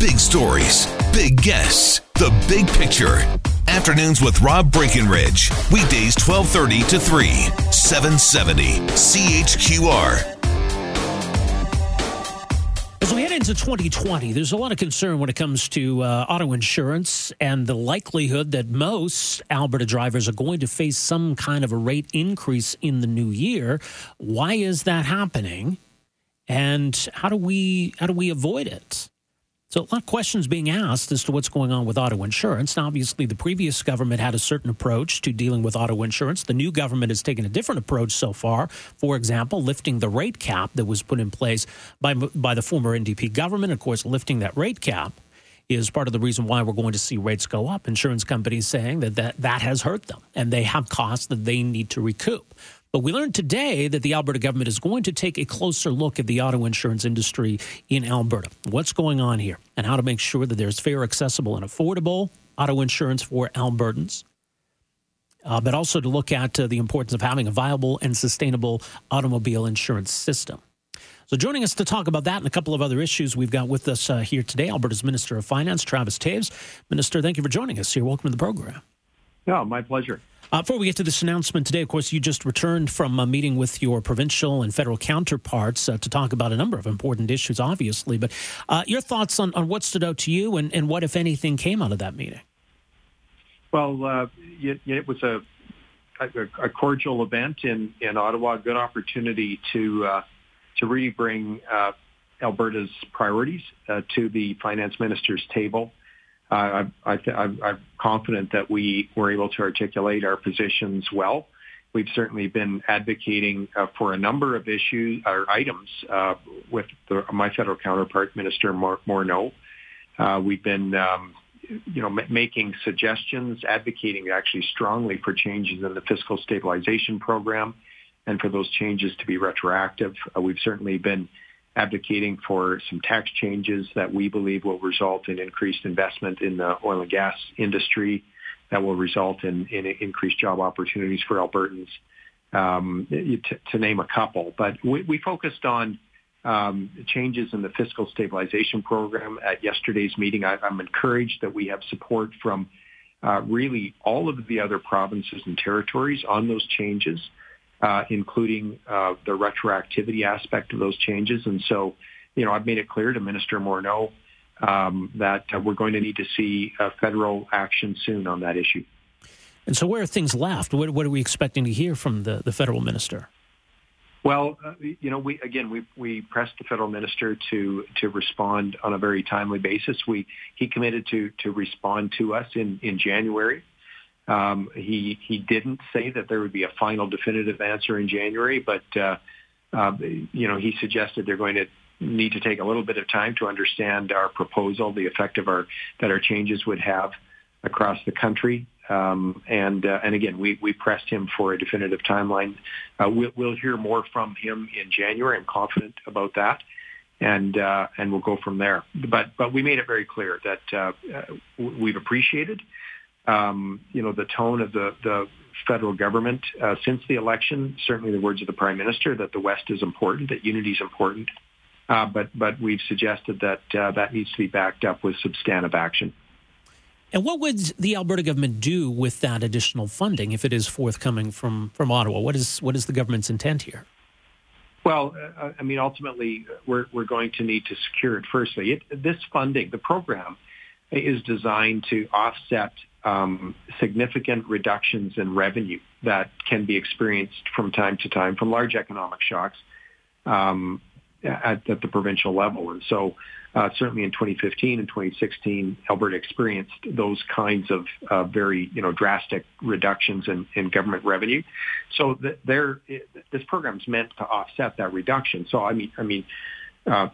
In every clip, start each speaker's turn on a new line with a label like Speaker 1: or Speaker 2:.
Speaker 1: Big stories, big guests, the big picture. Afternoons with Rob Breckenridge. Weekdays 1230 to 3, 770 CHQR.
Speaker 2: As we head into 2020, there's a lot of concern when it comes to uh, auto insurance and the likelihood that most Alberta drivers are going to face some kind of a rate increase in the new year. Why is that happening? And how do we how do we avoid it? So, a lot of questions being asked as to what's going on with auto insurance. Now, obviously, the previous government had a certain approach to dealing with auto insurance. The new government has taken a different approach so far. For example, lifting the rate cap that was put in place by, by the former NDP government. Of course, lifting that rate cap is part of the reason why we're going to see rates go up. Insurance companies saying that that, that has hurt them and they have costs that they need to recoup. But we learned today that the Alberta government is going to take a closer look at the auto insurance industry in Alberta. What's going on here and how to make sure that there's fair, accessible, and affordable auto insurance for Albertans. Uh, but also to look at uh, the importance of having a viable and sustainable automobile insurance system. So, joining us to talk about that and a couple of other issues, we've got with us uh, here today Alberta's Minister of Finance, Travis Toews. Minister, thank you for joining us here. Welcome to the program.
Speaker 3: Yeah, my pleasure.
Speaker 2: Uh, before we get to this announcement today, of course, you just returned from a meeting with your provincial and federal counterparts uh, to talk about a number of important issues, obviously. But uh, your thoughts on, on what stood out to you and, and what, if anything, came out of that meeting?
Speaker 3: Well, uh, it, it, was a, a, cordial event in, in Ottawa, a good opportunity to, uh, to really bring uh, Alberta's priorities to the finance minister's table. I, am confident that we were able to articulate our positions well. We've certainly been advocating uh, for a number of issues or items uh, with my federal counterpart, Minister Morneau. Uh, we've been, um, you know, making suggestions, advocating actually strongly for changes in the fiscal stabilization program, and for those changes to be retroactive. We've certainly been advocating for some tax changes that we believe will result in increased investment in the oil and gas industry that will result in, in increased job opportunities for Albertans, um, to, to, name a couple. But we, we focused on um, changes in the fiscal stabilization program at yesterday's meeting. I, am encouraged that we have support from uh, really all of the other provinces and territories on those changes uh, including uh, the retroactivity aspect of those changes. And so, you know, I've made it clear to Minister Morneau um, that uh, we're going to need to see federal action soon on that issue.
Speaker 2: And so, where are things left? What, what are we expecting to hear from the, the federal minister?
Speaker 3: Well, uh, you know, we again we we pressed the federal minister to to respond on a very timely basis. We he committed to to respond to us in in January. Um, he he didn't say that there would be a final definitive answer in January, but uh, uh, you know he suggested they're going to need to take a little bit of time to understand our proposal, the effect of our that our changes would have across the country. Um, and uh, and again, we we pressed him for a definitive timeline. Uh, we'll, we'll hear more from him in January. I'm confident about that, and uh, and we'll go from there. But but we made it very clear that uh, uh we've appreciated um, you know, the tone of the, the federal government uh, since the election. Certainly, the words of the prime minister that the West is important, that unity is important. Uh, but but we've suggested that uh, that needs to be backed up with substantive action.
Speaker 2: And what would the Alberta government do with that additional funding if it is forthcoming from from Ottawa? What is what is the government's intent here?
Speaker 3: Well, uh, I mean, ultimately, we're we're going to need to secure it. Firstly, it, this funding, the program, is designed to offset um, significant reductions in revenue that can be experienced from time to time from large economic shocks um, at, at, the provincial level. And so uh, certainly in 2015 and 2016, Alberta experienced those kinds of uh, very, you know, drastic reductions in, in government revenue. So th- there, this program is meant to offset that reduction. So I mean, I mean, uh,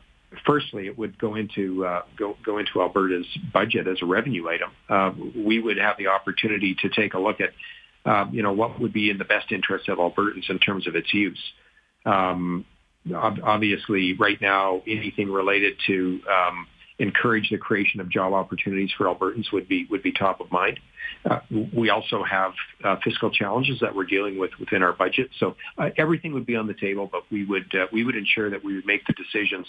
Speaker 3: firstly, it would go into uh, go go into Alberta's budget as a revenue item. Uh, we would have the opportunity to take a look at, uh, you know, what would be in the best interest of Albertans in terms of its use. Um, obviously, right now, anything related to um, encourage the creation of job opportunities for Albertans would be would be top of mind. Uh, we also have uh, fiscal challenges that we're dealing with within our budget, so uh, everything would be on the table. But we would uh, we would ensure that we would make the decisions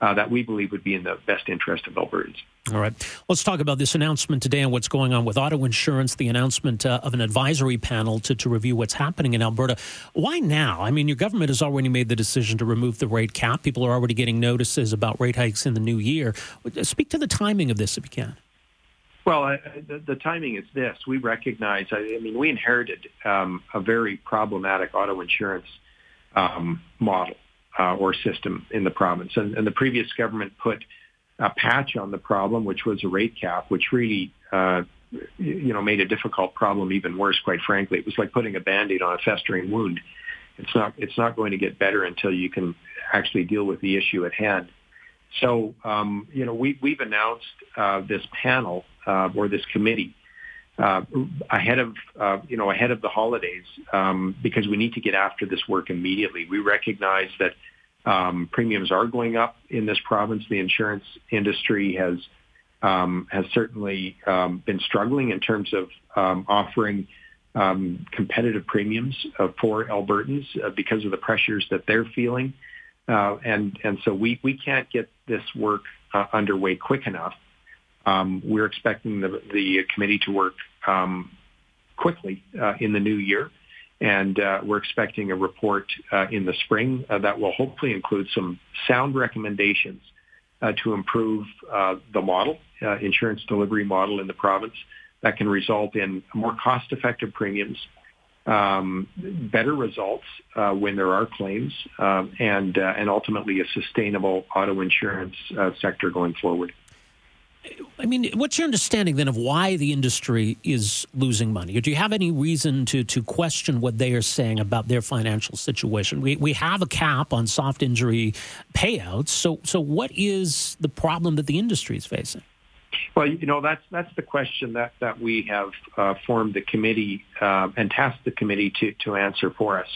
Speaker 3: uh, that we believe would be in the best interest of Albertans.
Speaker 2: All right. Let's talk about this announcement today and what's going on with auto insurance, the announcement uh, of an advisory panel to, to review what's happening in Alberta. Why now? I mean, your government has already made the decision to remove the rate cap. People are already getting notices about rate hikes in the new year. Speak to the timing of this if you can.
Speaker 3: Well, uh, the, the, timing is this. We recognize, I, mean, we inherited um, a very problematic auto insurance um, model uh, or system in the province. And, and, the previous government put a patch on the problem, which was a rate cap, which really, uh, you know, made a difficult problem even worse. Quite frankly, it was like putting a band-aid on a festering wound. It's not. It's not going to get better until you can actually deal with the issue at hand. So, um, you know, we, we've announced uh, this panel uh, or this committee uh, ahead of uh, you know ahead of the holidays um, because we need to get after this work immediately. We recognize that um, premiums are going up in this province. The insurance industry has um, has certainly um, been struggling in terms of um, offering um, competitive premiums uh, for Albertans uh, because of the pressures that they're feeling, uh, and and so we we can't get this work uh, underway quick enough um, we're expecting the, the committee to work um, quickly uh, in the new year, and uh, we're expecting a report uh, in the spring uh, that will hopefully include some sound recommendations uh, to improve uh, the model, insurance delivery model in the province that can result in more cost-effective premiums, um, better results when there are claims, um, and and ultimately a sustainable auto insurance sector going forward.
Speaker 2: I mean, what's your understanding then of why the industry is losing money? Do you have any reason to, to question what they are saying about their financial situation? We, we have a cap on soft injury payouts. So, so what is the problem that the industry is facing?
Speaker 3: Well, you know, that's that's the question that, that we have uh, formed the committee uh, and tasked the committee to, to answer for us.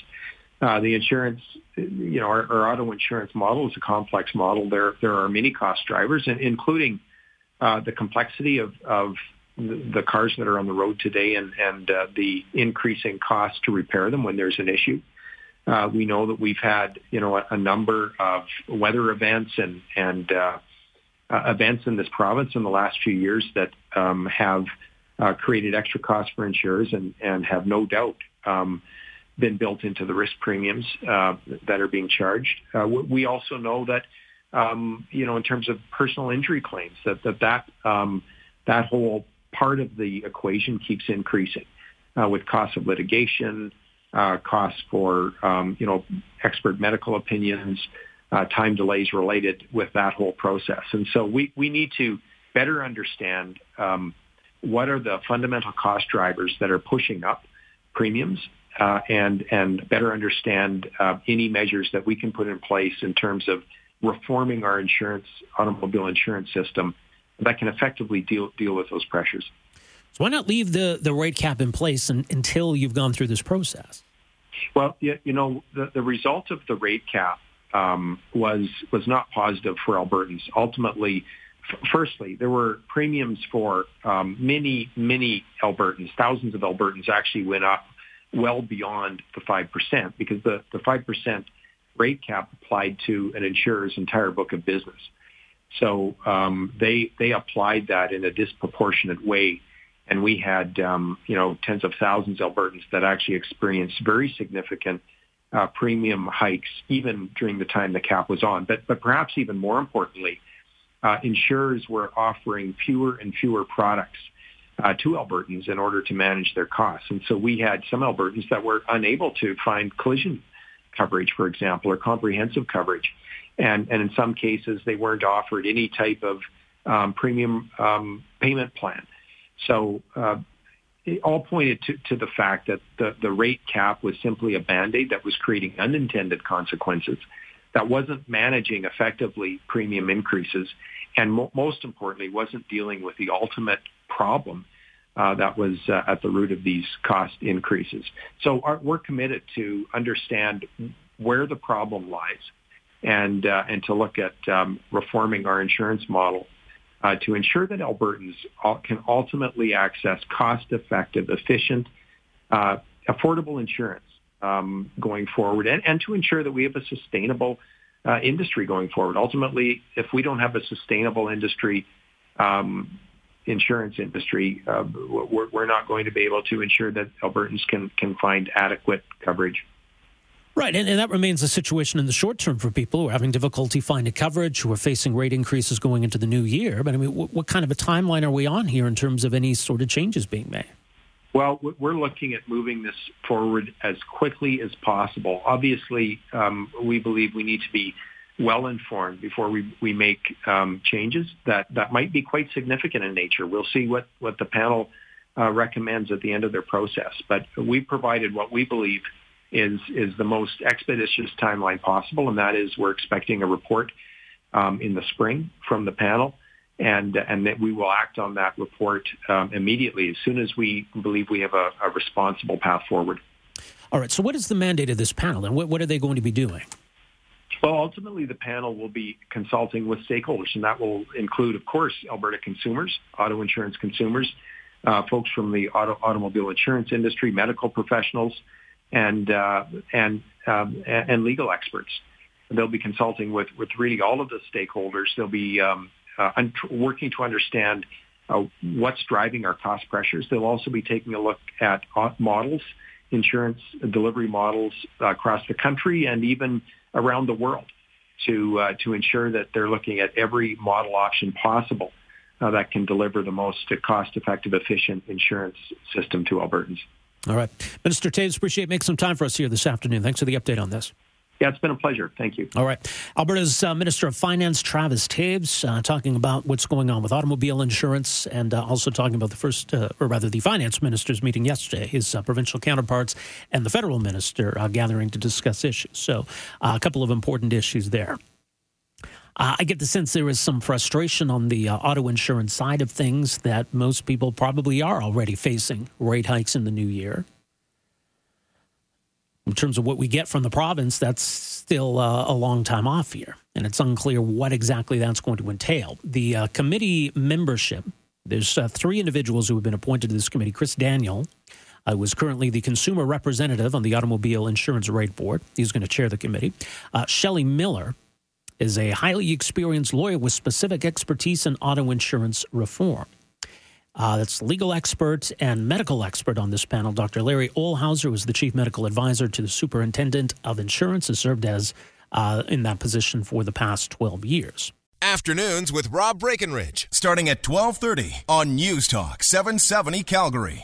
Speaker 3: Uh, the insurance, you know, our, our, auto insurance model is a complex model. There there are many cost drivers, and including uh, the complexity of, of the cars that are on the road today and, and uh, the increasing cost to repair them when there's an issue. Uh, we know that we've had, you know, a, a number of weather events and, and uh, uh, events in this province in the last few years that um, have uh, created extra costs for insurers and, and have no doubt um, been built into the risk premiums uh, that are being charged. Uh, we also know that um, you know, in terms of personal injury claims, that that that, um, that whole part of the equation keeps increasing uh, with costs of litigation, uh, costs for um, you know expert medical opinions, uh, time delays related with that whole process, and so we we need to better understand um, what are the fundamental cost drivers that are pushing up premiums uh, and and better understand uh, any measures that we can put in place in terms of reforming our insurance, automobile insurance system that can effectively deal deal with those pressures.
Speaker 2: So why not leave the, the rate cap in place and, until you've gone through this process?
Speaker 3: Well, you, you know, the, the result of the rate cap um, was was not positive for Albertans. Ultimately, f- firstly, there were premiums for um, many, many Albertans. Thousands of Albertans actually went up well beyond the 5% because the, the 5% rate cap applied to an insurer's entire book of business. So um, they they applied that in a disproportionate way, and we had um, you know tens of thousands of Albertans that actually experienced very significant uh, premium hikes even during the time the cap was on. But but perhaps even more importantly, uh, insurers were offering fewer and fewer products uh, to Albertans in order to manage their costs, and so we had some Albertans that were unable to find collision coverage, for example, or comprehensive coverage. And, and in some cases, they weren't offered any type of um, premium um, payment plan. So uh, it all pointed to, to the fact that the, the rate cap was simply a band-aid that was creating unintended consequences that wasn't managing effectively premium increases, and mo- most importantly, wasn't dealing with the ultimate problem uh, that was uh, at the root of these cost increases. So our, we're committed to understand where the problem lies and uh, and to look at um, reforming our insurance model uh, to ensure that Albertans can ultimately access cost-effective, efficient, uh, affordable insurance um, going forward, and, and to ensure that we have a sustainable uh, industry going forward. Ultimately, if we don't have a sustainable industry, um, insurance industry, uh, we're, we're, not going to be able to ensure that Albertans can can find adequate coverage.
Speaker 2: Right, and, and that remains a situation in the short term for people who are having difficulty finding coverage, who are facing rate increases going into the new year. But I mean, what, what kind of a timeline are we on here in terms of any sort of changes being made?
Speaker 3: Well, we're looking at moving this forward as quickly as possible. Obviously, um, we believe we need to be well informed before we, we make um, changes that, that might be quite significant in nature. We'll see what, what the panel uh, recommends at the end of their process. But we provided what we believe is is the most expeditious timeline possible, and that is we're expecting a report um, in the spring from the panel, and and that we will act on that report um, immediately as soon as we believe we have a, a, responsible path forward.
Speaker 2: All right. So, what is the mandate of this panel, and what, what are they going to be doing?
Speaker 3: Well, ultimately, the panel will be consulting with stakeholders, and that will include, of course, Alberta consumers, auto insurance consumers, uh, folks from the auto, automobile insurance industry, medical professionals, and uh, and um, and legal experts. They'll be consulting with with really all of the stakeholders. They'll be um, uh, un- working to understand uh, what's driving our cost pressures. They'll also be taking a look at models, insurance delivery models across the country and even around the world to uh, to ensure that they're looking at every model option possible uh, that can deliver the most cost-effective, efficient insurance system to Albertans.
Speaker 2: All right. Minister Toews, appreciate making some time for us here this afternoon. Thanks for the update on this.
Speaker 3: Yeah, it's been a pleasure. Thank you.
Speaker 2: All right. Alberta's uh, Minister of Finance, Travis Toews, uh, talking about what's going on with automobile insurance and uh, also talking about the first, uh, or rather, the finance minister's meeting yesterday, his uh, provincial counterparts and the federal minister uh, gathering to discuss issues. So, a couple of important issues there. Uh, I get the sense there is some frustration on the uh, auto insurance side of things that most people probably are already facing rate hikes in the new year. In terms of what we get from the province, that's still uh, a long time off here, and it's unclear what exactly that's going to entail. The uh, committee membership there's uh, three individuals who have been appointed to this committee. Chris Daniel uh, was currently the consumer representative on the Automobile Insurance Rate Board. He's going to chair the committee. Uh, Shelley Miller is a highly experienced lawyer with specific expertise in auto insurance reform. Uh, that's legal expert and medical expert on this panel. Dr. Larry Ohlhauser was the chief medical advisor to the superintendent of insurance, has served as uh, in that position for the past 12 years.
Speaker 1: Afternoons with Rob Breckenridge, starting at 1230 on News Talk 770 Calgary.